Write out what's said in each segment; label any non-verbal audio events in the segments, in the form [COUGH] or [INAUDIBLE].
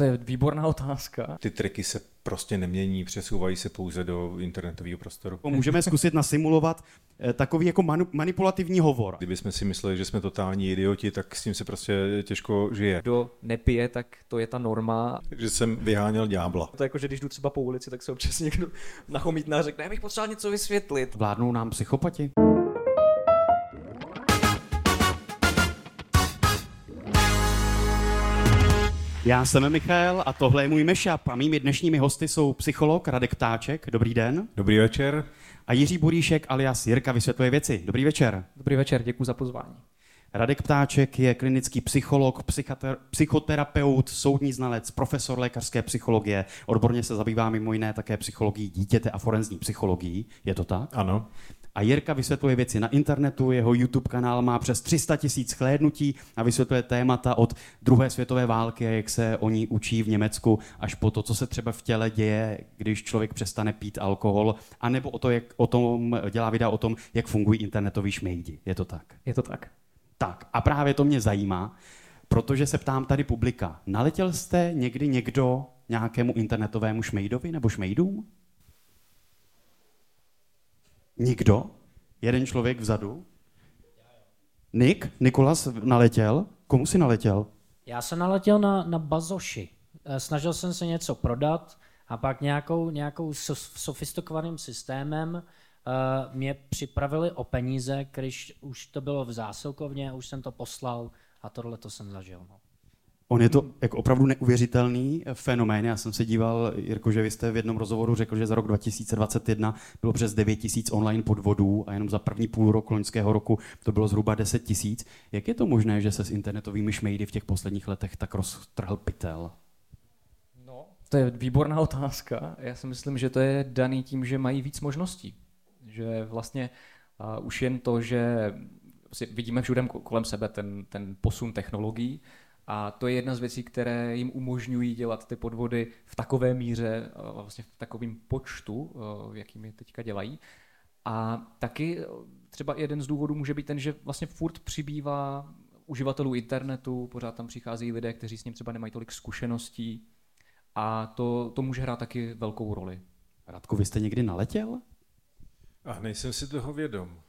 To je výborná otázka. Ty triky se prostě nemění, přesouvají se pouze do internetového prostoru. Můžeme zkusit nasimulovat eh, takový jako manu- manipulativní hovor. Kdybychom si mysleli, že jsme totální idioti, tak s tím se prostě těžko žije. Kdo nepije, tak to je ta norma. Že jsem vyháněl ďábla. To je jako, že když jdu třeba po ulici, tak se občas někdo [LAUGHS] nachomítne a řekne, já bych potřeboval něco vysvětlit. Vládnou nám psychopati? Já jsem Michal a tohle je můj mešap a mými dnešními hosty jsou psycholog Radek Ptáček, dobrý den, Dobrý večer. a Jiří Buríšek alias Jirka vysvětluje věci. Dobrý večer. Dobrý večer, děkuji za pozvání. Radek Ptáček je klinický psycholog, psychater, psychoterapeut, soudní znalec, profesor lékařské psychologie. Odborně se zabývá mimo jiné také psychologií dítěte a forenzní psychologií. Je to tak? Ano. A Jirka vysvětluje věci na internetu, jeho YouTube kanál má přes 300 tisíc chlédnutí a vysvětluje témata od druhé světové války a jak se oni učí v Německu, až po to, co se třeba v těle děje, když člověk přestane pít alkohol, anebo o, to, jak, o tom dělá videa o tom, jak fungují internetoví šmejdi. Je to tak? Je to tak. Tak a právě to mě zajímá, protože se ptám tady publika. Naletěl jste někdy někdo nějakému internetovému šmejdovi nebo šmejdům? Nikdo? Jeden člověk vzadu? Nik? Nikolas naletěl? Komu si naletěl? Já jsem naletěl na, na bazoši. Eh, Snažil jsem se něco prodat a pak nějakou, nějakou sof- sofistikovaným systémem uh, mě připravili o peníze, když už to bylo v zásilkovně, už jsem to poslal a tohle to jsem zažil. No. On je to jako opravdu neuvěřitelný fenomén. Já jsem se díval, Jirko, že vy jste v jednom rozhovoru řekl, že za rok 2021 bylo přes 9 tisíc online podvodů a jenom za první půl rok loňského roku to bylo zhruba 10 tisíc. Jak je to možné, že se s internetovými šmejdy v těch posledních letech tak roztrhl pytel? No, to je výborná otázka. Já si myslím, že to je daný tím, že mají víc možností. Že vlastně uh, už jen to, že si vidíme všude kolem sebe ten, ten posun technologií, a to je jedna z věcí, které jim umožňují dělat ty podvody v takové míře, a vlastně v takovém počtu, v jakým je teďka dělají. A taky třeba jeden z důvodů může být ten, že vlastně furt přibývá uživatelů internetu, pořád tam přicházejí lidé, kteří s ním třeba nemají tolik zkušeností a to, to může hrát taky velkou roli. Radku, vy jste někdy naletěl? A nejsem si toho vědom.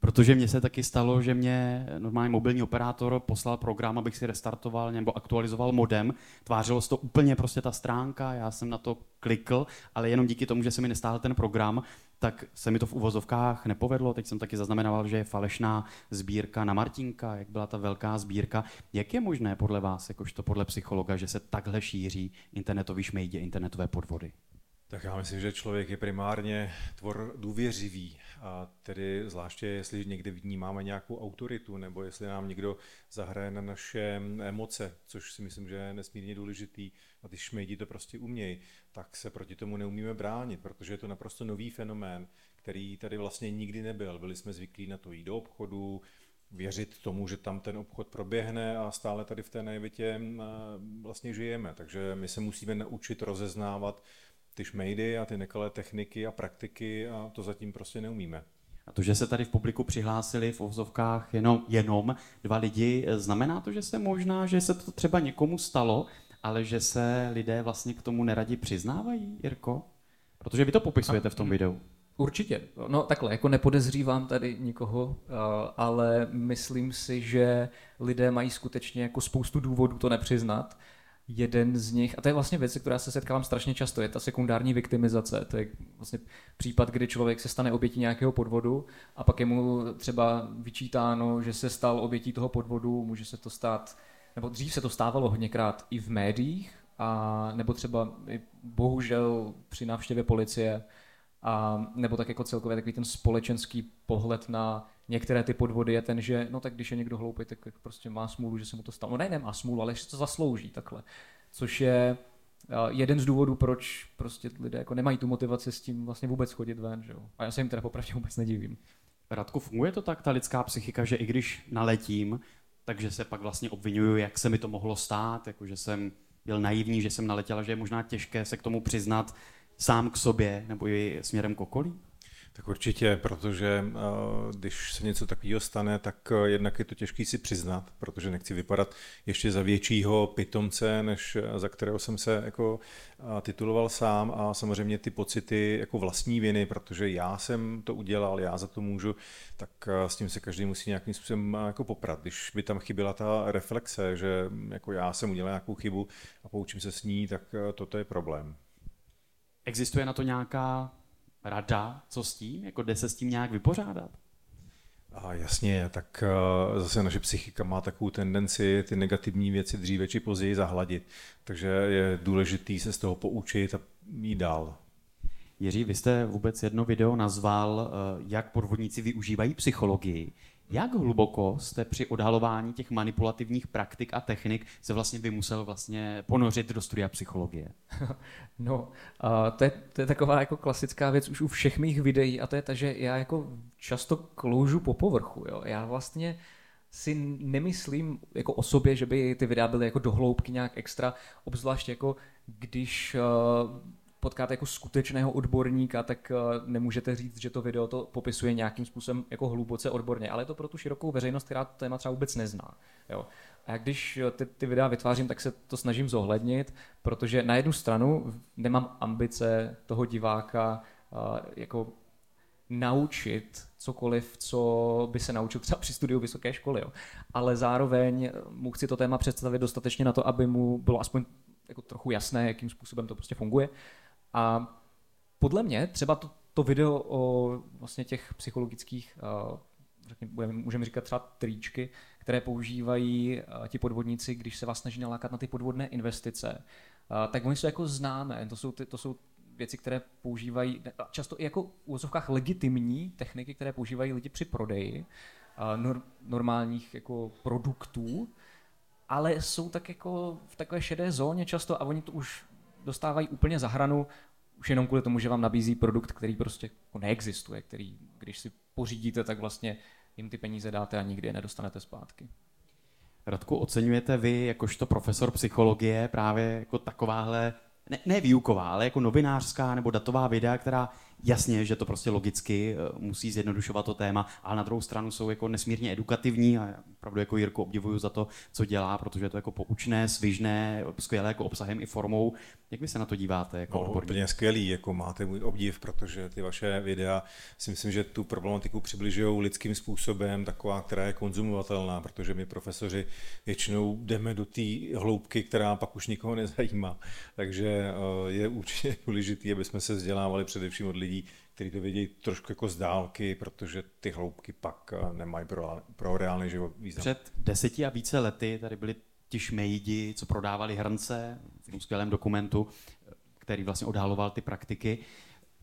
Protože mně se taky stalo, že mě normální mobilní operátor poslal program, abych si restartoval nebo aktualizoval modem. Tvářilo se to úplně prostě ta stránka, já jsem na to klikl, ale jenom díky tomu, že se mi nestáhl ten program, tak se mi to v uvozovkách nepovedlo. Teď jsem taky zaznamenal, že je falešná sbírka na Martinka, jak byla ta velká sbírka. Jak je možné podle vás, jakožto podle psychologa, že se takhle šíří internetový šmejdě, internetové podvody? Tak já myslím, že člověk je primárně tvor důvěřivý a tedy zvláště jestli někde vnímáme nějakou autoritu nebo jestli nám někdo zahraje na naše emoce, což si myslím, že je nesmírně důležitý a ty šmejdi to prostě umějí, tak se proti tomu neumíme bránit, protože je to naprosto nový fenomén, který tady vlastně nikdy nebyl. Byli jsme zvyklí na to jít do obchodu, věřit tomu, že tam ten obchod proběhne a stále tady v té největě vlastně žijeme. Takže my se musíme naučit rozeznávat ty šmejdy a ty nekalé techniky a praktiky a to zatím prostě neumíme. A to, že se tady v publiku přihlásili v ovzovkách jenom, jenom dva lidi, znamená to, že se možná, že se to třeba někomu stalo, ale že se lidé vlastně k tomu neradi přiznávají, Jirko? Protože vy to popisujete v tom videu. Určitě. No takhle, jako nepodezřívám tady nikoho, ale myslím si, že lidé mají skutečně jako spoustu důvodů to nepřiznat jeden z nich, a to je vlastně věc, která se setkávám strašně často, je ta sekundární viktimizace. To je vlastně případ, kdy člověk se stane obětí nějakého podvodu a pak je mu třeba vyčítáno, že se stal obětí toho podvodu, může se to stát, nebo dřív se to stávalo hodněkrát i v médiích, a nebo třeba i bohužel při návštěvě policie, a nebo tak jako celkově takový ten společenský pohled na některé ty podvody je ten, že no tak když je někdo hloupý, tak prostě má smůlu, že se mu to stalo. No ne, nemá smůlu, ale že to zaslouží takhle. Což je jeden z důvodů, proč prostě lidé jako nemají tu motivaci s tím vlastně vůbec chodit ven. Že jo? A já se jim teda popravdě vůbec nedivím. Radku, funguje to tak, ta lidská psychika, že i když naletím, takže se pak vlastně obvinuju, jak se mi to mohlo stát, jako že jsem byl naivní, že jsem naletěla, že je možná těžké se k tomu přiznat sám k sobě nebo i směrem k okolí? Tak určitě, protože uh, když se něco takového stane, tak uh, jednak je to těžké si přiznat, protože nechci vypadat ještě za většího pitomce, než uh, za kterého jsem se jako tituloval sám a samozřejmě ty pocity jako vlastní viny, protože já jsem to udělal, já za to můžu, tak s tím se každý musí nějakým způsobem jako poprat. Když by tam chyběla ta reflexe, že jako já jsem udělal nějakou chybu a poučím se s ní, tak toto je problém. Existuje na to nějaká rada, co s tím? Jako jde se s tím nějak vypořádat? A jasně, tak uh, zase naše psychika má takovou tendenci ty negativní věci dříve či později zahladit. Takže je důležité se z toho poučit a jít dál. Jiří, vy jste vůbec jedno video nazval, uh, jak podvodníci využívají psychologii. Jak hluboko jste při odhalování těch manipulativních praktik a technik se vlastně vy musel vlastně ponořit do studia psychologie? [LAUGHS] No, to, je, to je taková jako klasická věc už u všech mých videí a to je ta, že já jako často kloužu po povrchu. Jo. Já vlastně si nemyslím jako o sobě, že by ty videa byly jako dohloubky nějak extra, obzvlášť jako když uh, potkáte jako skutečného odborníka, tak uh, nemůžete říct, že to video to popisuje nějakým způsobem jako hluboce odborně, ale je to pro tu širokou veřejnost, která to téma třeba vůbec nezná. Jo. A když ty, ty videa vytvářím, tak se to snažím zohlednit, protože na jednu stranu nemám ambice toho diváka uh, jako naučit cokoliv, co by se naučil třeba při studiu vysoké školy. Jo. Ale zároveň mu chci to téma představit dostatečně na to, aby mu bylo aspoň jako trochu jasné, jakým způsobem to prostě funguje. A podle mě třeba to, to video o vlastně těch psychologických, uh, řekněme, můžeme říkat třeba tričky, které používají uh, ti podvodníci, když se vás snaží nalákat na ty podvodné investice, uh, tak oni jsou jako známé. To jsou, ty, to jsou věci, které používají často i jako v úvozovkách legitimní techniky, které používají lidi při prodeji normálních jako produktů, ale jsou tak jako v takové šedé zóně často a oni to už dostávají úplně za hranu, už jenom kvůli tomu, že vám nabízí produkt, který prostě jako neexistuje, který když si pořídíte, tak vlastně jim ty peníze dáte a nikdy je nedostanete zpátky. Radku, oceňujete vy, jakožto profesor psychologie, právě jako takováhle, ne, ne výuková, ale jako novinářská nebo datová videa, která Jasně, že to prostě logicky eh, musí zjednodušovat to téma, ale na druhou stranu jsou jako nesmírně edukativní a já opravdu jako Jirku obdivuju za to, co dělá, protože je to jako poučné, svižné, skvělé jako obsahem i formou. Jak vy se na to díváte? Jako no, úplně skvělý, jako máte můj obdiv, protože ty vaše videa si myslím, že tu problematiku přibližují lidským způsobem, taková, která je konzumovatelná, protože my profesoři většinou jdeme do té hloubky, která pak už nikoho nezajímá. Takže eh, je určitě [LAUGHS] důležité, aby jsme se vzdělávali především od lidí, lidí, kteří to vědí trošku jako z dálky, protože ty hloubky pak eh, nemají pro, pro reálný život význam. Před deseti a více lety tady byli ti šmejdi, co prodávali hrnce v tom skvělém dokumentu, který vlastně odhaloval ty praktiky.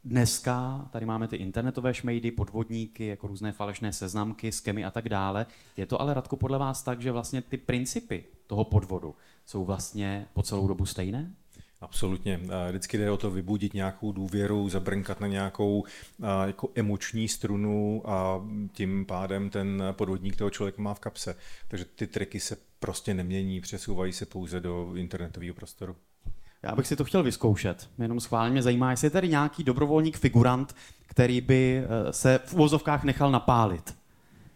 Dneska tady máme ty internetové šmejdy, podvodníky, jako různé falešné seznamky, skemy a tak dále. Je to ale, Radko, podle vás tak, že vlastně ty principy toho podvodu jsou vlastně po celou dobu stejné? Absolutně. Vždycky jde o to vybudit nějakou důvěru, zabrnkat na nějakou jako emoční strunu a tím pádem ten podvodník toho člověka má v kapse. Takže ty triky se prostě nemění, přesouvají se pouze do internetového prostoru. Já bych si to chtěl vyzkoušet. Jenom schválně mě zajímá, jestli je tady nějaký dobrovolník, figurant, který by eh, se v uvozovkách nechal napálit.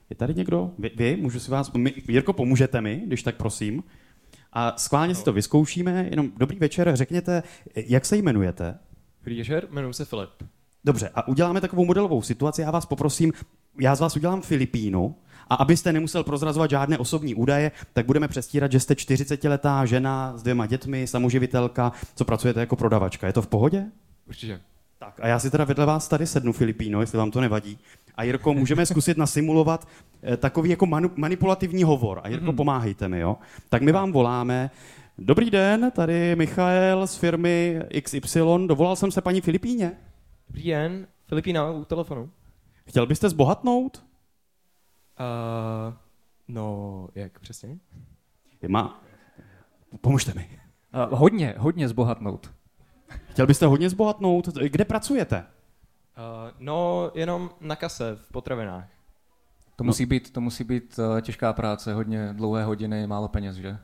Je tady někdo? Vy? vy? Můžu si vás... Jirko, pomůžete mi, když tak prosím. A schválně si to vyzkoušíme, jenom dobrý večer, řekněte, jak se jmenujete? Dobrý večer, jmenuji se Filip. Dobře, a uděláme takovou modelovou situaci, já vás poprosím, já z vás udělám Filipínu, a abyste nemusel prozrazovat žádné osobní údaje, tak budeme přestírat, že jste 40-letá žena s dvěma dětmi, samoživitelka, co pracujete jako prodavačka. Je to v pohodě? Určitě. Tak a já si teda vedle vás tady sednu, Filipíno, jestli vám to nevadí. A Jirko, můžeme zkusit nasimulovat eh, takový jako manu, manipulativní hovor. A Jirko, mm. pomáhejte mi, jo? Tak my vám voláme. Dobrý den, tady Michael z firmy XY. Dovolal jsem se paní Filipíně. Dobrý den, Filipína u telefonu. Chtěl byste zbohatnout? Uh, no, jak přesně? Je má... Pomůžte mi. Uh, hodně, hodně zbohatnout. Chtěl byste hodně zbohatnout? Kde pracujete? Uh, no, jenom na kase v potravinách. To musí no. být, to musí být uh, těžká práce, hodně dlouhé hodiny, málo peněz, že? Uh,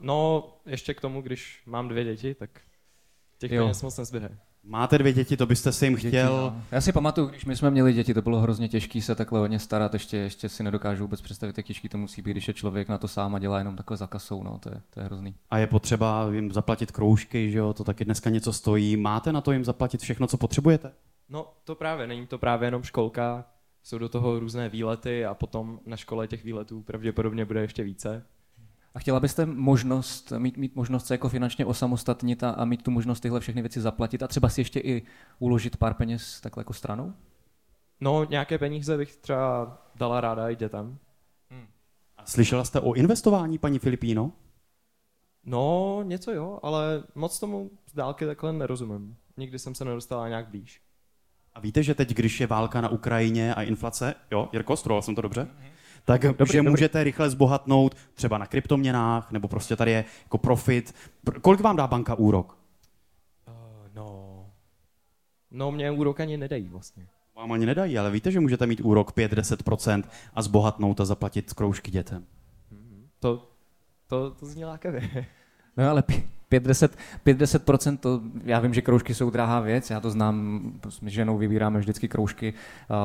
no, ještě k tomu, když mám dvě děti, tak těch jo. peněz moc nezbyde. Máte dvě děti, to byste si jim Děti, chtěl... no. Já si pamatuju, když my jsme měli děti, to bylo hrozně těžké se takhle o ně starat, ještě, ještě si nedokážu vůbec představit, jak těžký to musí být, když je člověk na to sám a dělá jenom takhle za kasou, no, to je, to je hrozný. A je potřeba jim zaplatit kroužky, že jo, to taky dneska něco stojí. Máte na to jim zaplatit všechno, co potřebujete? No to právě, není to právě jenom školka, jsou do toho různé výlety a potom na škole těch výletů pravděpodobně bude ještě více. A chtěla byste možnost, mít, mít možnost se jako finančně osamostatnit a, a mít tu možnost tyhle všechny věci zaplatit a třeba si ještě i uložit pár peněz takhle jako stranou? No nějaké peníze bych třeba dala ráda i dětem. A slyšela jste o investování, paní Filipíno? No něco jo, ale moc tomu z dálky takhle nerozumím. Nikdy jsem se nedostala nějak blíž. A víte, že teď, když je válka na Ukrajině a inflace, jo, Jirko, stroval jsem to dobře? Tak, Dobrý, že dobrý. můžete rychle zbohatnout třeba na kryptoměnách, nebo prostě tady je jako profit. Pr- Kolik vám dá banka úrok? Uh, no, no mě úrok ani nedají vlastně. Vám ani nedají, ale víte, že můžete mít úrok 5-10% a zbohatnout a zaplatit kroužky dětem. To, to, to zní lákavě. No ale 5-10%, to, já vím, že kroužky jsou drahá věc, já to znám, s ženou vybíráme vždycky kroužky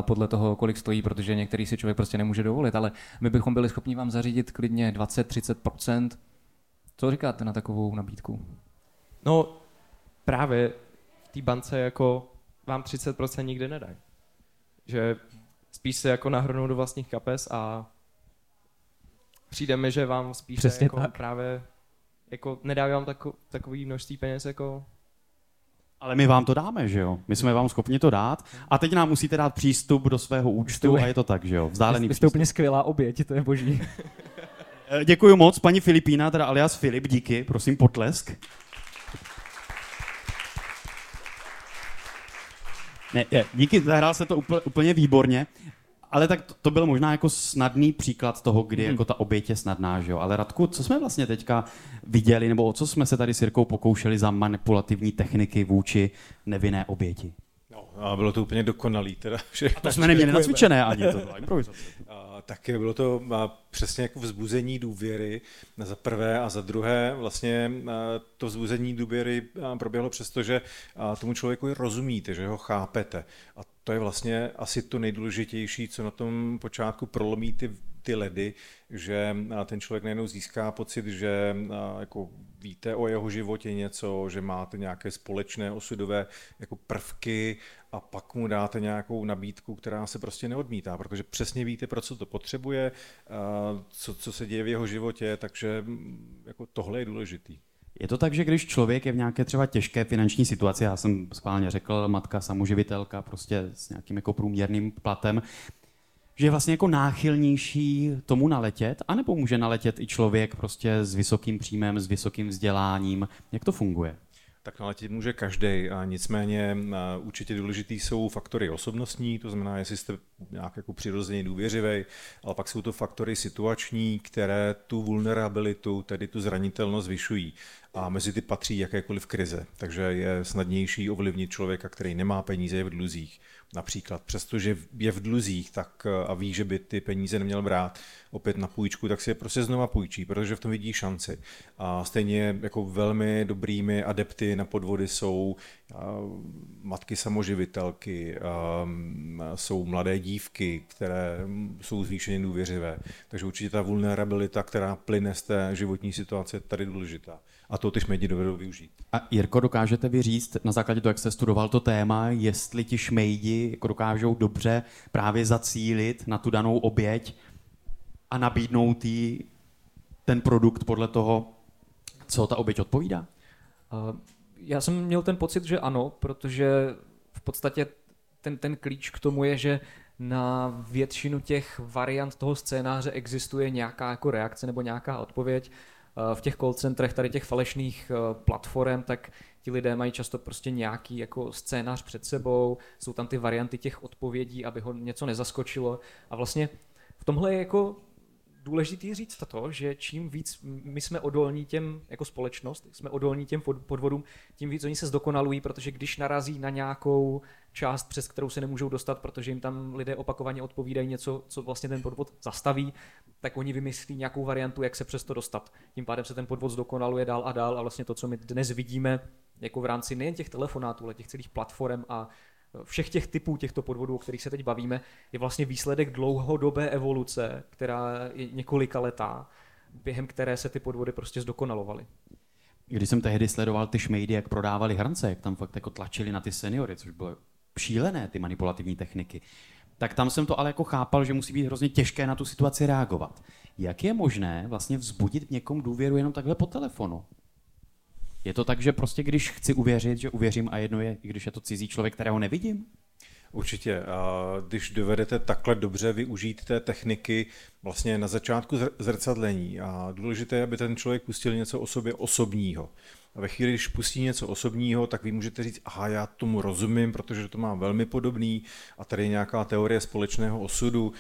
podle toho, kolik stojí, protože některý si člověk prostě nemůže dovolit, ale my bychom byli schopni vám zařídit klidně 20-30%. Co říkáte na takovou nabídku? No právě v té bance jako vám 30% nikdy nedají. Že spíš se jako nahrnou do vlastních kapes a přijde mi, že vám spíš Přesně jako tak. právě jako nedávají vám tako, takový množství peněz jako Ale my vám to dáme, že jo? My jsme vám schopni to dát. A teď nám musíte dát přístup do svého účtu a je to tak, že jo? Vzdálený Vy jste úplně skvělá oběť, to je boží. [LAUGHS] Eh, Děkuji moc, paní Filipína, teda alias Filip, díky, prosím potlesk. Ne, je, díky, zahrál se to úplně, úplně výborně, ale tak to, to byl možná jako snadný příklad toho, kdy Mhm. jako ta oběť je snadná, že jo? Ale Radku, co jsme vlastně teďka viděli, nebo o co jsme se tady s Jirkou pokoušeli za manipulativní techniky vůči nevinné oběti? No, a bylo to úplně dokonalý. Teda, že, To [LAUGHS] jsme neměli nacvičené ani, to byla improvizace. A taky bylo to přesně jako vzbuzení důvěry za prvé a za druhé vlastně to vzbuzení důvěry proběhlo přesto, že tomu člověku rozumíte, že ho chápete. A to je vlastně asi to nejdůležitější, co na tom počátku prolomí ty, ty ledy, že a, ten člověk najednou získá pocit, že a, jako víte o jeho životě něco, že máte nějaké společné osudové jako prvky a pak mu dáte nějakou nabídku, která se prostě neodmítá, protože přesně víte, pro co to potřebuje, a co, co se děje v jeho životě, takže mm, jako tohle je důležitý. Je to tak, že když člověk je v nějaké třeba těžké finanční situaci, já jsem schválně řekl, matka samoživitelka, prostě s nějakým jako průměrným platem, že je vlastně jako náchylnější tomu naletět, anebo může naletět i člověk prostě s vysokým příjmem, s vysokým vzděláním. Jak to funguje? Tak naletět může každý, nicméně určitě důležitý jsou faktory osobnostní, to znamená, jestli jste nějak jako přirozeně důvěřivý, ale pak jsou to faktory situační, které tu vulnerabilitu, tedy tu zranitelnost zvyšují. A mezi ty patří jakékoliv krize, takže je snadnější ovlivnit člověka, který nemá peníze, je v dluzích. Například, přestože je v dluzích tak a ví, že by ty peníze neměl brát opět na půjčku, tak si je prostě znova půjčí, protože v tom vidí šanci. A stejně jako velmi dobrými adepty na podvody jsou matky samoživitelky, jsou mladé dívky, které jsou zvýšeně důvěřivé. Takže určitě ta vulnerabilita, která plyne z té životní situace, je tady důležitá. A to ty šmejdi dovedou využít. A Jirko, dokážete vy říct, na základě toho, jak jste studoval to téma, jestli ti šmejdi jako dokážou dobře právě zacílit na tu danou oběť a nabídnout jí ten produkt podle toho, co ta oběť odpovídá? Já jsem měl ten pocit, že ano, protože v podstatě ten, ten klíč k tomu je, že na většinu těch variant toho scénáře existuje nějaká jako reakce nebo nějaká odpověď. Uh, V těch call centrech tady těch falešných uh, platform, tak ti lidé mají často prostě nějaký jako scénář před sebou, jsou tam ty varianty těch odpovědí, aby ho něco nezaskočilo. A vlastně v tomhle je jako důležitý říct to, že čím víc my jsme odolní těm, jako společnost, jsme odolní těm pod- podvodům, tím víc oni se zdokonalují, protože když narazí na nějakou část, přes kterou se nemůžou dostat, protože jim tam lidé opakovaně odpovídají něco, co vlastně ten podvod zastaví, tak oni vymyslí nějakou variantu, jak se přes to dostat. Tím pádem se ten podvod zdokonaluje dál a dál a vlastně to, co my dnes vidíme, jako v rámci nejen těch telefonátů, ale těch celých platform a všech těch typů těchto podvodů, o kterých se teď bavíme, je vlastně výsledek dlouhodobé evoluce, která je několika letá, během které se ty podvody prostě zdokonalovaly. Když jsem tehdy sledoval ty šmejdy, jak prodávali hrnce, jak tam fakt jako tlačili na ty seniory, což bylo šílené, ty manipulativní techniky, tak tam jsem to ale jako chápal, že musí být hrozně těžké na tu situaci reagovat. Jak je možné vlastně vzbudit v někom důvěru jenom takhle po telefonu? Je to tak, že prostě když chci uvěřit, že uvěřím a jedno je, i když je to cizí člověk, kterého nevidím? Určitě. A když dovedete takhle dobře využít té techniky vlastně na začátku zrcadlení a důležité je, aby ten člověk pustil něco o sobě osobního. A ve chvíli, když pustí něco osobního, tak vy můžete říct, aha, já tomu rozumím, protože to má velmi podobný a tady je nějaká teorie společného osudu,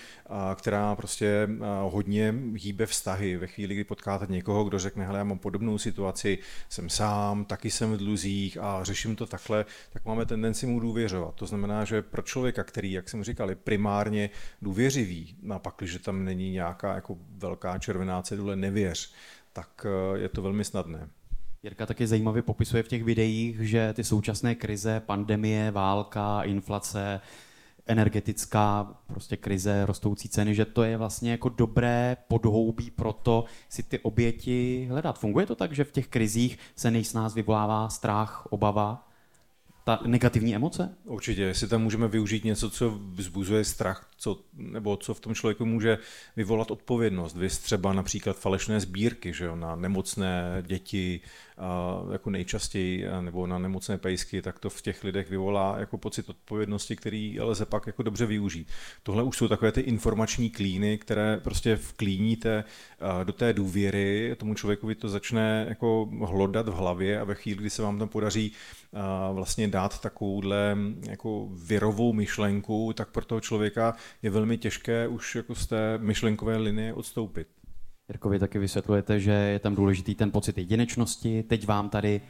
která prostě hodně hýbe vztahy. Ve chvíli, kdy potkáte někoho, kdo řekne, hele, já mám podobnou situaci, jsem sám, taky jsem v dluzích a řeším to takhle, tak máme tendenci mu důvěřovat. To znamená, že pro člověka, který, jak jsem říkal, je primárně důvěřivý, a pak, když tam není nějaká jako velká červená cedule nevěř, tak e, je to velmi snadné. Jirka taky zajímavě popisuje v těch videích, že ty současné krize, pandemie, válka, inflace, energetická prostě krize, rostoucí ceny, že to je vlastně jako dobré podhoubí pro to si ty oběti hledat. Funguje to tak, že v těch krizích se nejsnáz vyvolává strach, obava? ta negativní emoce? Určitě, jestli tam můžeme využít něco, co vzbuzuje strach, co, nebo co v tom člověku může vyvolat odpovědnost. Vy třeba například falešné sbírky že jo, na nemocné děti, jako nejčastěji, nebo na nemocné pejsky, tak to v těch lidech vyvolá jako pocit odpovědnosti, který lze pak jako dobře využít. Tohle už jsou takové ty informační klíny, které prostě vklíníte do té důvěry, tomu člověku to začne jako hlodat v hlavě a ve chvíli, kdy se vám tam podaří vlastně dát takovouhle jako virovou myšlenku, tak pro toho člověka je velmi těžké už jako z té myšlenkové linie odstoupit. Jirko, vy taky vysvětlujete, že je tam důležitý ten pocit jedinečnosti. Teď vám tady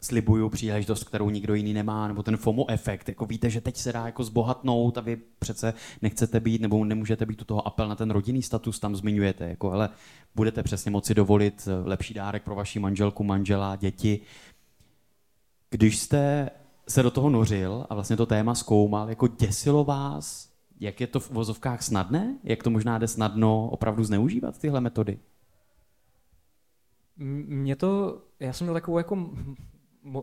slibuju příležitost, kterou nikdo jiný nemá, nebo ten FOMO efekt. Jako víte, že teď se dá jako zbohatnout a vy přece nechcete být nebo nemůžete být u toho apel na ten rodinný status, tam zmiňujete. Jako, hele, budete přesně moci dovolit lepší dárek pro vaši manželku, manžela, děti. Když jste se do toho nořil a vlastně to téma zkoumal, jako děsilo vás, jak je to v vozovkách snadné? Jak to možná jde snadno opravdu zneužívat tyhle metody? Mě to, já jsem měl takovou jako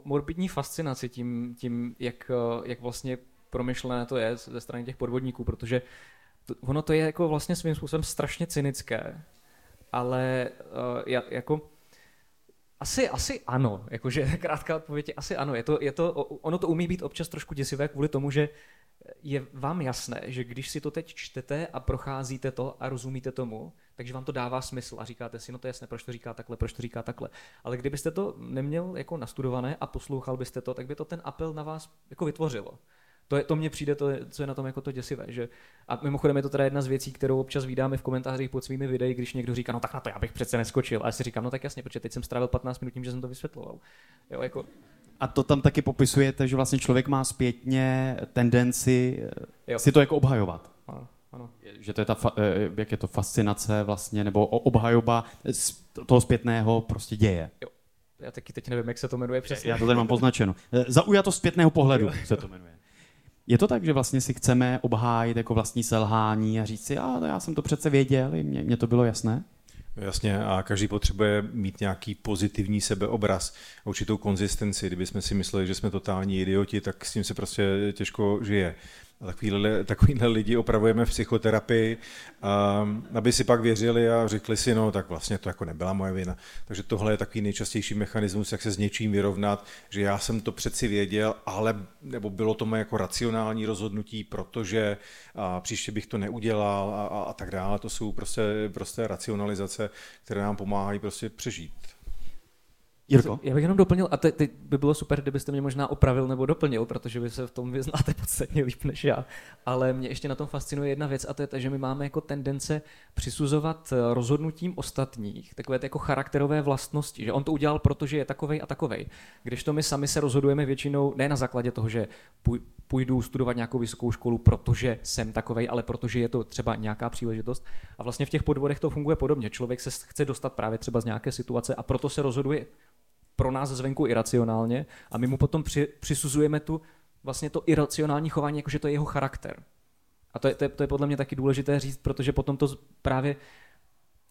morbidní fascinaci tím, tím jak, jak vlastně promyšlené to je ze strany těch podvodníků, protože to, ono to je jako vlastně svým způsobem strašně cynické, ale uh, jako asi, asi ano, jakože [LAUGHS] krátká odpověď je asi ano. Je to, je to, ono to umí být občas trošku děsivé kvůli tomu, že je vám jasné, že když si to teď čtete a procházíte to a rozumíte tomu, takže vám to dává smysl a říkáte si, no to je jasné, proč to říká takhle, proč to říká takhle. Ale kdybyste to neměl jako nastudované a poslouchal byste to, tak by to ten apel na vás jako vytvořilo. To, je, to mně přijde, to, co je na tom jako to děsivé. Že, a mimochodem je to teda jedna z věcí, kterou občas vydáme v komentářích pod svými videi, když někdo říká, no tak na to já bych přece neskočil. A já si říkám, no tak jasně, protože teď jsem strávil 15 minut tím, že jsem to vysvětloval. Jo, jako, a to tam taky popisujete, že vlastně člověk má zpětně tendenci jo. si to jako obhajovat. Ano, ano. Že to je ta, eh, jak je to, fascinace vlastně, nebo obhajoba toho zpětného prostě děje. Jo. Já taky teď nevím, jak se to jmenuje přesně. Já to tady mám poznačeno. Eh, zaujatost zpětného pohledu se to jmenuje. Je to tak, že vlastně si chceme obhájit jako vlastní selhání a říct si, a já jsem to přece věděl, mě, mě to bylo jasné? Jasně, a každý potřebuje mít nějaký pozitivní sebeobraz, určitou konzistenci. Kdyby jsme si mysleli, že jsme totální idioti, tak s tím se prostě těžko žije. A takovýhle, takovýhle lidi opravujeme v psychoterapii, aby si pak věřili a řekli si, no tak vlastně to jako nebyla moje vina. Takže tohle je takový nejčastější mechanismus, jak se s něčím vyrovnat, že já jsem to přeci věděl, ale nebo bylo to moje jako racionální rozhodnutí, protože a příště bych to neudělal a, a, a tak dále. To jsou prostě, prostě racionalizace, které nám pomáhají prostě přežít. Jirko? Já bych jenom doplnil, a teď by bylo super, kdybyste mě možná opravil nebo doplnil, protože vy se v tom vyznáte [LAUGHS] podstatně líp než já. Ale mě ještě na tom fascinuje jedna věc, a to je ta, že my máme jako tendence přisuzovat eh, rozhodnutím ostatních takové jako charakterové vlastnosti, že on to udělal, protože je takovej a takovej. Když to my sami se rozhodujeme většinou ne na základě toho, že půjdu studovat nějakou vysokou školu, protože jsem takovej, ale protože je to třeba nějaká příležitost. A vlastně v těch podvodech to funguje podobně. Člověk se chce dostat právě třeba z nějaké situace a proto se rozhoduje pro nás zvenku iracionálně a my mu potom při, přisuzujeme tu vlastně to iracionální chování, jakože to je jeho charakter. A to je, to, je, to je podle mě taky důležité říct, protože potom to právě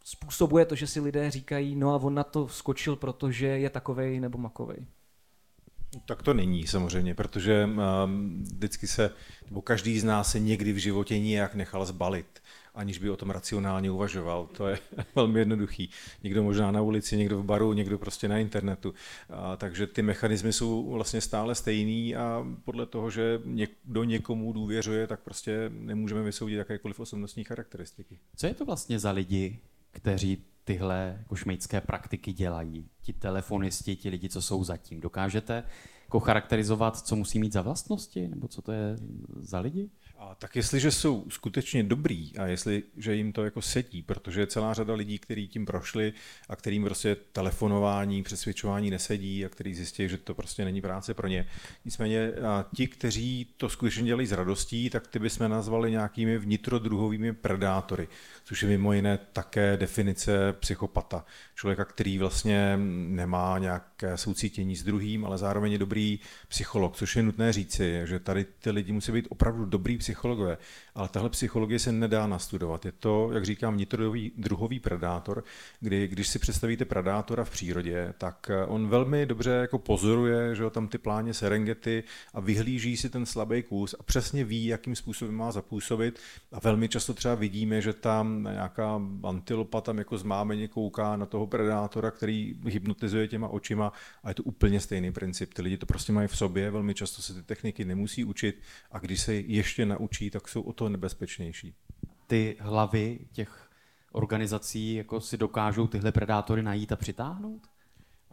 způsobuje to, že si lidé říkají, no a on na to skočil, protože je takovej nebo makovej. Tak to není samozřejmě, protože um, vždycky se, nebo každý z nás se někdy v životě nějak nechal zbalit, aniž by o tom racionálně uvažoval. To je [LAUGHS] velmi jednoduchý. Někdo možná na ulici, někdo v baru, někdo prostě na internetu. A, takže ty mechanismy jsou vlastně stále stejný a podle toho, že někdo někomu důvěřuje, tak prostě nemůžeme vysoudit jakékoliv osobnostní charakteristiky. Co je to vlastně za lidi, kteří tyhle šmejdské praktiky dělají? Ti telefonisti, ti lidi, co jsou zatím. Dokážete jako charakterizovat, co musí mít za vlastnosti? Nebo co to je za lidi? A tak jestliže jsou skutečně dobrý a jestli, že jim to jako sedí, protože je celá řada lidí, kteří tím prošli a kterým prostě telefonování, přesvědčování nesedí a který zjistí, že to prostě není práce pro ně. Nicméně a ti, kteří to skutečně dělají s radostí, tak ty bychom nazvali nějakými vnitrodruhovými predátory, což je mimo jiné také definice psychopata. Člověka, který vlastně nemá nějaké soucítění s druhým, ale zároveň je dobrý psycholog, což je nutné říci, že tady ty lidi musí být opravdu dobrý psycholog psychologové. Ale tahle psychologie se nedá nastudovat. Je to, jak říkám, nitrodový druhový predátor, kdy když si představíte predátora v přírodě, tak eh, on velmi dobře jako pozoruje, že tam ty pláně serengety a vyhlíží si ten slabý kus a přesně ví, jakým způsobem má zapůsobit. A velmi často třeba vidíme, že tam nějaká antilopa tam jako zmámeně kouká na toho predátora, který hypnotizuje těma očima a je to úplně stejný princip. Ty lidi to prostě mají v sobě, velmi často se ty techniky nemusí učit a když se ještě naučí, tak jsou o to nebezpečnější. Ty hlavy těch organizací jako si dokážou tyhle predátory najít a přitáhnout?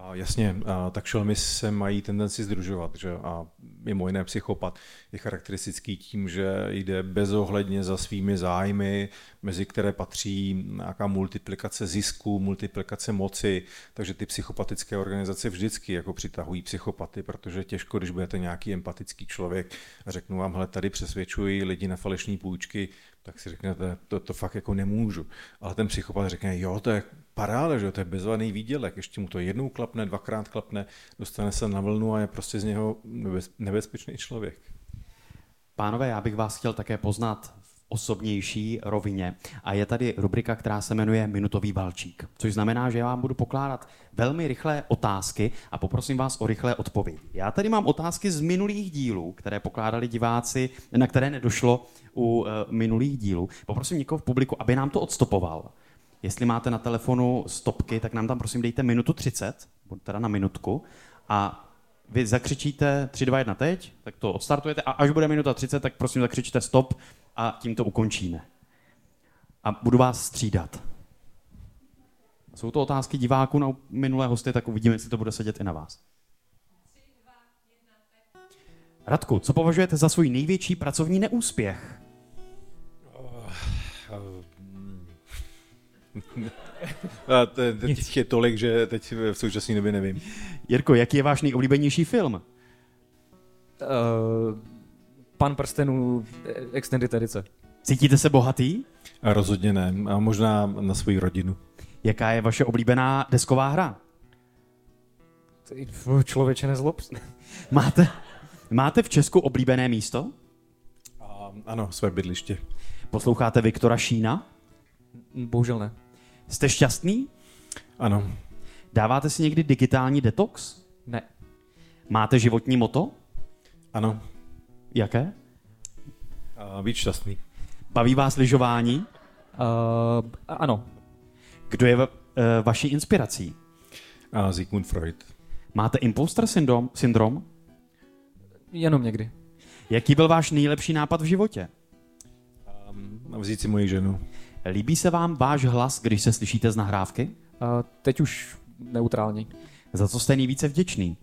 A jasně, a, tak šelmy se mají tendenci združovat, že? a mimo jiné psychopat je charakteristický tím, že jde bezohledně za svými zájmy, mezi které patří nějaká multiplikace zisku, multiplikace moci, takže ty psychopatické organizace vždycky jako přitahují psychopaty, protože těžko, když budete nějaký empatický člověk řeknu vám, hele, tady přesvědčuji lidi na falešní půjčky, tak si řeknete, to, to fakt jako nemůžu. Ale ten psychopat řekne, jo, to je paráda, že to je bezvadný výdělek, ještě mu to jednou klapne, dvakrát klapne, dostane se na vlnu a je prostě z něho nebezpečný člověk. Pánové, já bych vás chtěl také poznat osobnější rovině. A je tady rubrika, která se jmenuje Minutový balčík. Což znamená, že já vám budu pokládat velmi rychlé otázky a poprosím vás o rychlé odpovědi. Já tady mám otázky z minulých dílů, které pokládali diváci, na které nedošlo u uh, minulých dílů. Poprosím někoho v publiku, aby nám to odstopoval. Jestli máte na telefonu stopky, tak nám tam prosím dejte minutu 30, teda na minutku, a vy zakřičíte 3, 2, 1 teď, tak to odstartujete a až bude minuta 30, tak prosím zakřičte stop a tím to ukončíme. A budu vás střídat. Jsou to otázky diváků na minulé hosty, tak uvidíme, jestli to bude sedět i na vás. Radku, co považujete za svůj největší pracovní neúspěch? A teď je tolik, že teď v současné době nevím. Jirko, jaký je váš nejoblíbenější film? Uh, Pan prstenů eh, Extended edice. Cítíte se bohatý? A rozhodně ne. A možná na svou rodinu. Jaká je vaše oblíbená desková hra? Člověče nezlob. máte, máte v Česku oblíbené místo? A, ano, své bydliště. Posloucháte Viktora Šína? Bohužel ne. Jste šťastný? Ano. Dáváte si někdy digitální detox? Ne. Máte životní moto? Ano. Jaké? Uh, být šťastný. Baví vás lyžování? Uh, ano. Kdo je uh, vaší inspirací? Uh, Sigmund Freud. Máte imposter syndrom? syndrom? Jenom někdy. Jaký byl váš nejlepší nápad v životě? Um, vzít si moji ženu. Líbí se vám váš hlas, když se slyšíte z nahrávky? Uh, teď už neutrální. Za co jste nejvíce vděčný?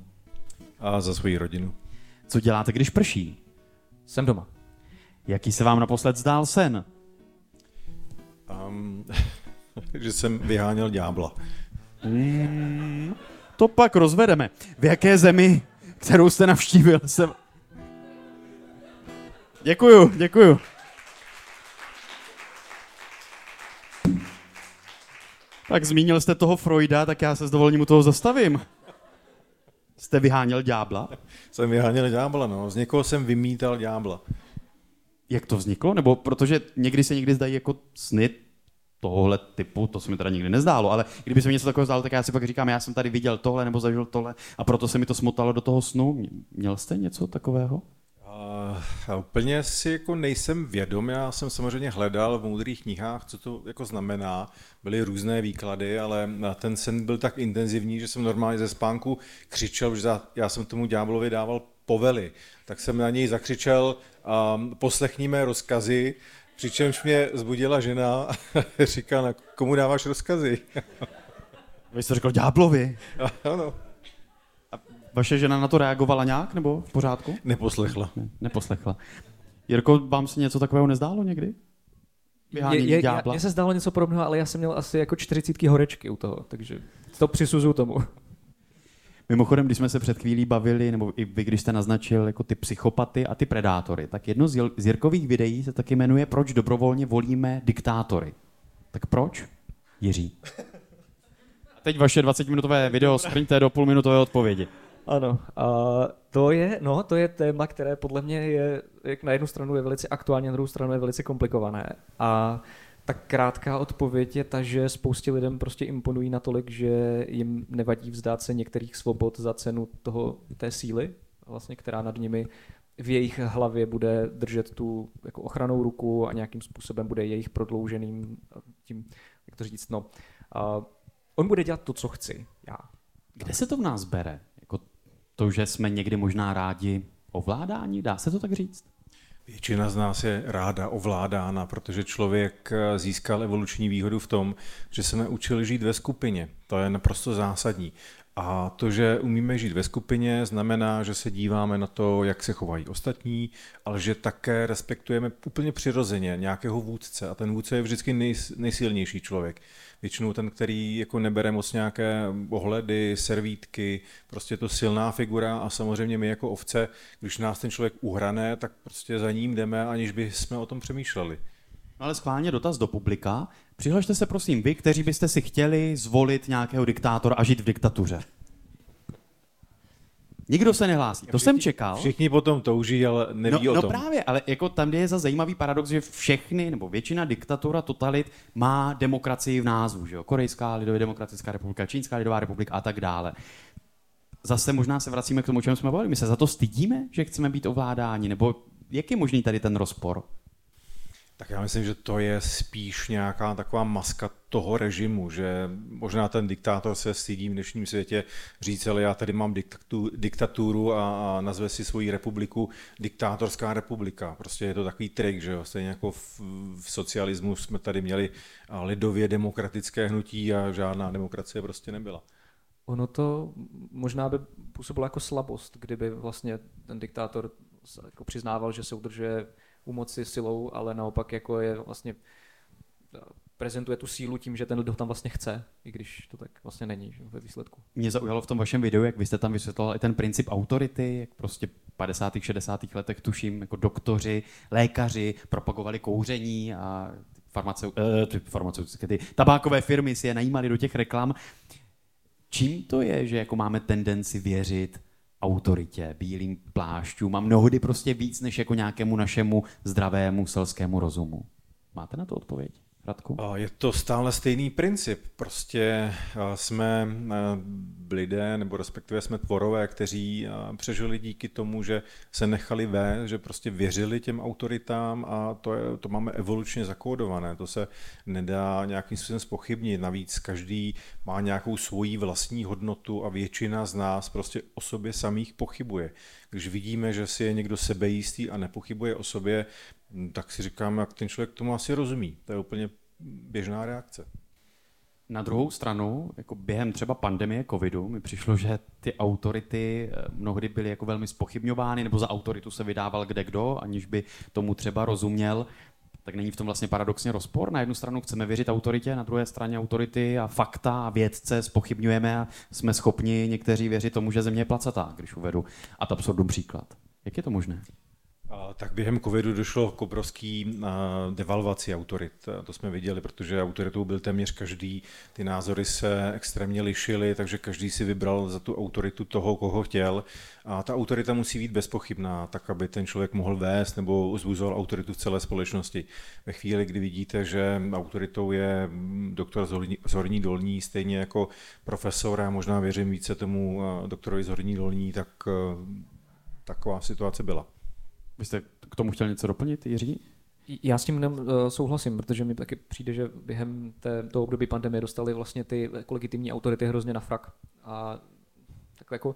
A za svoji rodinu. Co děláte, když prší? Jsem doma. Jaký se vám naposled zdál sen? Um, [LAUGHS] že jsem vyháněl ďábla. Mm, to pak rozvedeme. V jaké zemi, kterou jste navštívil, jsem... Děkuju, děkuju. Tak zmínil jste toho Freuda, tak já se s dovolením u toho zastavím. Jste vyháněl ďábla? Jsem vyháněl ďábla, no. Z někoho jsem vymítal ďábla. Jak to vzniklo? Nebo protože někdy se někdy zdají jako sny tohohle typu, to se mi teda nikdy nezdálo, ale kdyby se mi něco takového zdálo, tak já si pak říkám, já jsem tady viděl tohle nebo zažil tohle a proto se mi to smotalo do toho snu. Měl jste něco takového? Uh, úplně si jako nejsem vědom, já jsem samozřejmě hledal v moudrých knihách, co to jako znamená. Byly různé výklady, ale ten sen byl tak intenzivní, že jsem normálně ze spánku křičel, že já jsem tomu ďáblovi dával povely. Tak jsem na něj zakřičel, um, poslechni mé rozkazy, přičemž mě zbudila žena a [LAUGHS] říká, komu dáváš rozkazy? Vy jste řekl ďáblovi. [LAUGHS] ano. Vaše žena na to reagovala nějak, nebo v pořádku? Neposlechla. Ne, neposlechla. Jirko, vám se něco takového nezdálo někdy? je, je, Mně se zdálo něco podobného, ale já jsem měl asi jako čtyřicítky horečky u toho, takže to přisuzuju tomu. Mimochodem, když jsme se před chvílí bavili, nebo i vy, když jste naznačil jako ty psychopaty a ty predátory, tak jedno z Jirkových videí se taky jmenuje Proč dobrovolně volíme diktátory. Tak proč? Jiří. A teď vaše 20-minutové video schrňte do půlminutové odpovědi. Ano, a to je, no, to je téma, které podle mě je, jak na jednu stranu je velice aktuální, na druhou stranu je velice komplikované. A tak krátká odpověď je ta, že spoustě lidem prostě imponují natolik, že jim nevadí vzdát se některých svobod za cenu toho, té síly, vlastně, která nad nimi v jejich hlavě bude držet tu jako ochranou ruku a nějakým způsobem bude jejich prodlouženým tím, jak to říct, no, uh, on bude dělat to, co chci, já. Kde se to v nás bere? To, že jsme někdy možná rádi ovládání? Dá se to tak říct? Většina z nás je ráda ovládána, protože člověk získal evoluční výhodu v tom, že se naučil žít ve skupině. To je naprosto zásadní. A to, že umíme žít ve skupině, znamená, že se díváme na to, jak se chovají ostatní, ale že také respektujeme úplně přirozeně nějakého vůdce. A ten vůdce je vždycky nej, nejsilnější člověk většinou ten, který jako nebere moc nějaké ohledy, servítky, prostě to silná figura a samozřejmě my jako ovce, když nás ten člověk uhrané, tak prostě za ním jdeme, aniž by jsme o tom přemýšleli. No ale schválně dotaz do publika. Přihlašte se prosím vy, kteří byste si chtěli zvolit nějakého diktátora a žít v diktatuře. Nikdo se nehlásí. To všichni, jsem čekal. Všichni potom touží, ale neví no, o no tom. No právě, ale jako tam je za zajímavý paradox, že všechny, nebo většina diktatura, totalit má demokracii v názvu. Že jo? Korejská lidově demokratická republika, Čínská lidová republika a tak dále. Zase možná se vracíme k tomu, o čem jsme bavili. My se za to stydíme, že chceme být ovládáni, nebo jak je možný tady ten rozpor? Tak já myslím, že to je spíš nějaká taková maska toho režimu, že možná ten diktátor se stydí v dnešním světě říct, ale já tady mám diktaturu a, a nazve si svoji republiku diktátorská republika. Prostě je to takový trik, že jo? Stejně jako v, v socialismu jsme tady měli lidově demokratické hnutí a žádná demokracie prostě nebyla. Ono to možná by působilo jako slabost, kdyby vlastně ten diktátor jako přiznával, že se udržuje u moci silou, ale naopak jako je vlastně eh, prezentuje tu sílu tím, že ten ho tam vlastně chce, i když to tak vlastně není že, ve výsledku. Mě zaujalo v tom vašem videu, jak vy jste tam vysvětloval i ten princip autority, jak prostě v 50. 60. letech tuším, jako doktoři, lékaři propagovali kouření a eh, farmaceutické, ty tabákové firmy si je najímali do těch reklam. Čím to je, že jako máme tendenci věřit autoritě, bílým plášťům a mnohdy prostě víc než jako nějakému našemu zdravému selskému rozumu. Máte na to odpověď? Radku? Je to stále stejný princip. Prostě jsme lidé, nebo respektive jsme tvorové, kteří přežili díky tomu, že se nechali vést, že prostě věřili těm autoritám a to, je, to máme evolučně zakódované. To se nedá nějakým způsobem spochybnit. Navíc každý má nějakou svoji vlastní hodnotu a většina z nás prostě o sobě samých pochybuje. Když vidíme, že si je někdo sebejistý a nepochybuje o sobě, tak si říkám, jak ten člověk tomu asi rozumí. To je úplně běžná reakce. Na druhou stranu, jako během třeba pandemie covidu, mi přišlo, že ty autority eh, mnohdy byly jako velmi spochybňovány, nebo za autoritu se vydával kde kdo, aniž by tomu třeba rozuměl. Tak není v tom vlastně paradoxně rozpor. Na jednu stranu chceme věřit autoritě, na druhé straně autority a fakta a vědce spochybňujeme a jsme schopni někteří věřit tomu, že země je placatá, když uvedu ad absurdum příklad. Jak je to možné? Tak během covidu došlo k obrovský devalvaci autorit. To jsme viděli, protože autoritou byl téměř každý. Ty názory se extrémně lišily, takže každý si vybral za tu autoritu toho, koho chtěl. A ta autorita musí být bezpochybná, tak aby ten člověk mohl vést nebo uzbuzoval autoritu v celé společnosti. Ve chvíli, kdy vidíte, že autoritou je doktor z Horní Dolní, stejně jako profesor, a možná věřím více tomu doktorovi z Horní Dolní, tak taková situace byla. Vy jste k tomu chtěl něco doplnit, Jiří? Já s tím ne, eh, souhlasím, protože mi taky přijde, že během té, toho období pandemie dostali vlastně ty legitimní autority hrozně na frak. A tak jako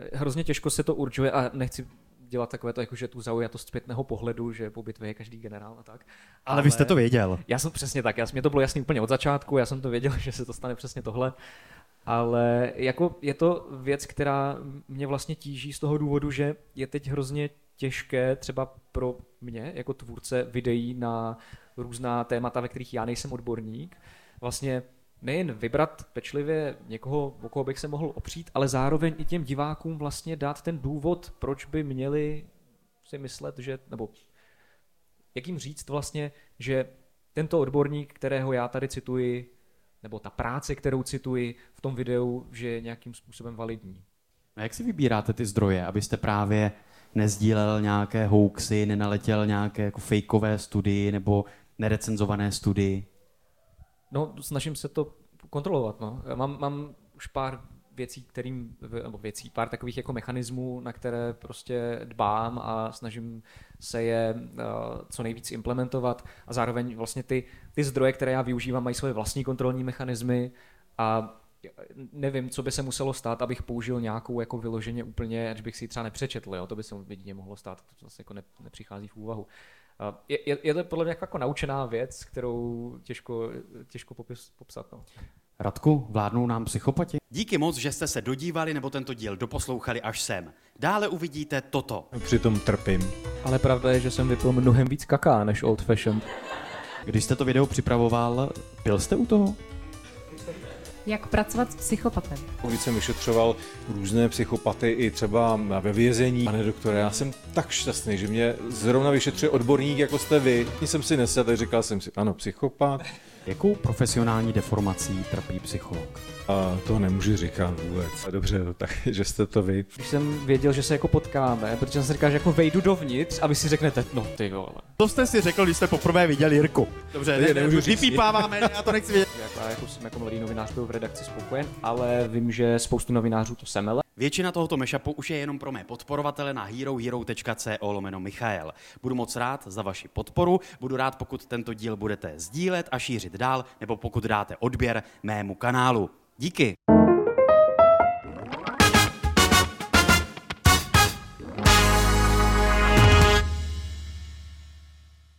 eh, hrozně těžko se to určuje a nechci dělat takové to, jako, že tu zaujatost zpětného pohledu, že po bitvě je každý generál a tak. Ale, Ale vy jste to věděl. Já jsem přesně tak, já, mě to bylo jasný úplně od začátku, já jsem to věděl, [LAUGHS] že se to stane přesně tohle. Ale jako je to věc, která mě vlastně tíží z toho důvodu, že je teď hrozně těžké třeba pro mě jako tvůrce videí na různá témata, ve kterých já nejsem odborník, vlastně nejen vybrat pečlivě někoho, o koho bych se mohl opřít, ale zároveň i těm divákům vlastně dát ten důvod, proč by měli si myslet, že, nebo jak jim říct vlastně, že tento odborník, kterého já tady cituji, nebo ta práce, kterou cituji v tom videu, že je nějakým způsobem validní. A jak si vybíráte ty zdroje, abyste právě nezdílel nějaké hoaxy, nenaletěl nějaké jako fejkové studii nebo nerecenzované studii? No, snažím se to kontrolovat. No. Mám, mám už pár věcí, kterým, nebo věcí, pár takových jako mechanismů, na které prostě dbám a snažím se je uh, co nejvíc implementovat a zároveň vlastně ty, ty zdroje, které já využívám, mají svoje vlastní kontrolní mechanismy a nevím, co by se muselo stát, abych použil nějakou jako vyloženě úplně, ať bych si ji třeba nepřečetl, jo? to by se jedině mohlo stát, to zase jako ne, nepřichází v úvahu. Je, je, je to podle mě jako, jako naučená věc, kterou těžko, těžko popis, popsat. No. Radku, vládnou nám psychopati? Díky moc, že jste se dodívali nebo tento díl doposlouchali až sem. Dále uvidíte toto. Přitom trpím. Ale pravda je, že jsem vypil mnohem víc kaká než old fashioned. Když jste to video připravoval, byl jste u toho? Jak pracovat s psychopatem. Když jsem vyšetřoval různé psychopaty i třeba ve vězení. Pane doktore, já jsem tak šťastný, že mě zrovna vyšetřuje odborník, jako jste vy. Jsem si nesl, tak říkal jsem si, ano, psychopat. Jakou profesionální deformací trpí psycholog? A to nemůžu říkat vůbec. Dobře, tak, [LAUGHS] že jste to vy. Když jsem věděl, že se jako potkáme, protože jsem si říkal, že jako vejdu dovnitř a vy si řeknete, no ty vole. To jste si řekl, když jste poprvé viděl Jirku. Dobře, ne, nemůžu říct. Vypípáváme, [LAUGHS] já to nechci vědět. Já jako jsem jako mladý novinář byl v redakci spokojen, ale vím, že spoustu novinářů to semele. Většina tohoto mashupu už je jenom pro mé podporovatele na herohero.co lomeno Michael. Budu moc rád za vaši podporu, budu rád, pokud tento díl budete sdílet a šířit dál, nebo pokud dáte odběr mému kanálu. Díky.